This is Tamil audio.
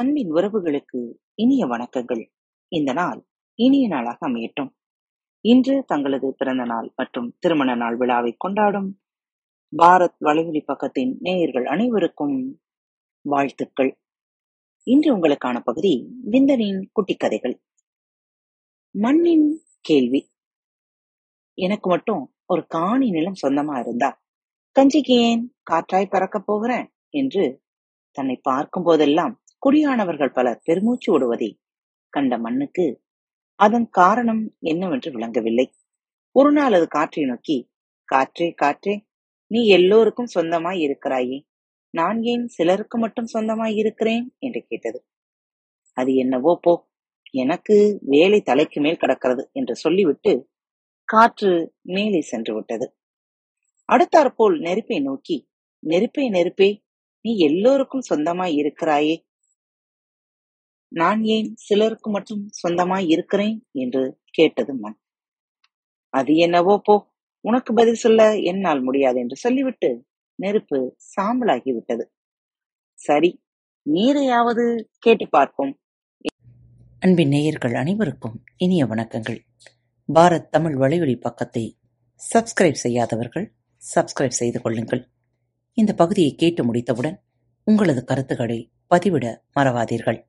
அன்பின் உறவுகளுக்கு இனிய வணக்கங்கள். இந்த நாள் இனிய நாளாக அமையட்டும். இன்று தங்களது பிறந்த நாள் மற்றும் திருமண நாள் விழாவை கொண்டாடும் பாரத் வலைவலி பக்கத்தின் நேயர்கள் அனைவருக்கும் வாழ்த்துக்கள். இன்று உங்களுக்கான பகுதி விந்தனின் குட்டி கதைகள் மண்ணின் கேள்வி. எனக்கு மட்டும் ஒரு காணி நிலம் சொந்தமா இருந்தா கஞ்சிக்கு ஏன் காற்றாய் பறக்கப் போகிறேன்? என்று தன்னை பார்க்கும் போதெல்லாம் குடியானவர்கள் பலர் பெருமூச்சு விடுவதை கண்ட மண்ணுக்கு அதன் காரணம் என்னவென்று விளங்கவில்லை. ஒரு நாள் அது காற்றை நோக்கி காற்றே காற்றே நீ எல்லோருக்கும் சொந்தமாய் இருக்கிறாயே. நான் ஏன் சிலருக்கு மட்டும் சொந்தமாய் இருக்கிறேன்? என்று கேட்டது. அது என்னவோ போ எனக்கு வேலை தலைக்கு மேல் கிடக்கிறது என்று சொல்லிவிட்டு காற்று மேலே சென்று விட்டது. அடுத்தாற்போல் நெருப்பை நோக்கி நெருப்பே நெருப்பே நீ எல்லோருக்கும் சொந்தமாய் இருக்கிறாயே. நான் ஏன் சிலருக்கு மட்டும் சொந்தமாய் இருக்கிறேன்? என்று கேட்டது மண். அது என்னவோ போ உனக்கு பதில் சொல்ல என்னால் முடியாது என்று சொல்லிவிட்டு நெருப்பு சாம்பலாகிவிட்டது. சரி நீரையாவது கேட்டு பார்ப்போம். அன்பின் நேயர்கள் அனைவருக்கும் இனிய வணக்கங்கள். பாரத் தமிழ் வலையொலி பக்கத்தை சப்ஸ்கிரைப் செய்யாதவர்கள் சப்ஸ்கிரைப் செய்து கொள்ளுங்கள். இந்த பகுதியை கேட்டு முடித்தவுடன் உங்களது கருத்துக்களை பதிவிட மறவாதீர்கள்.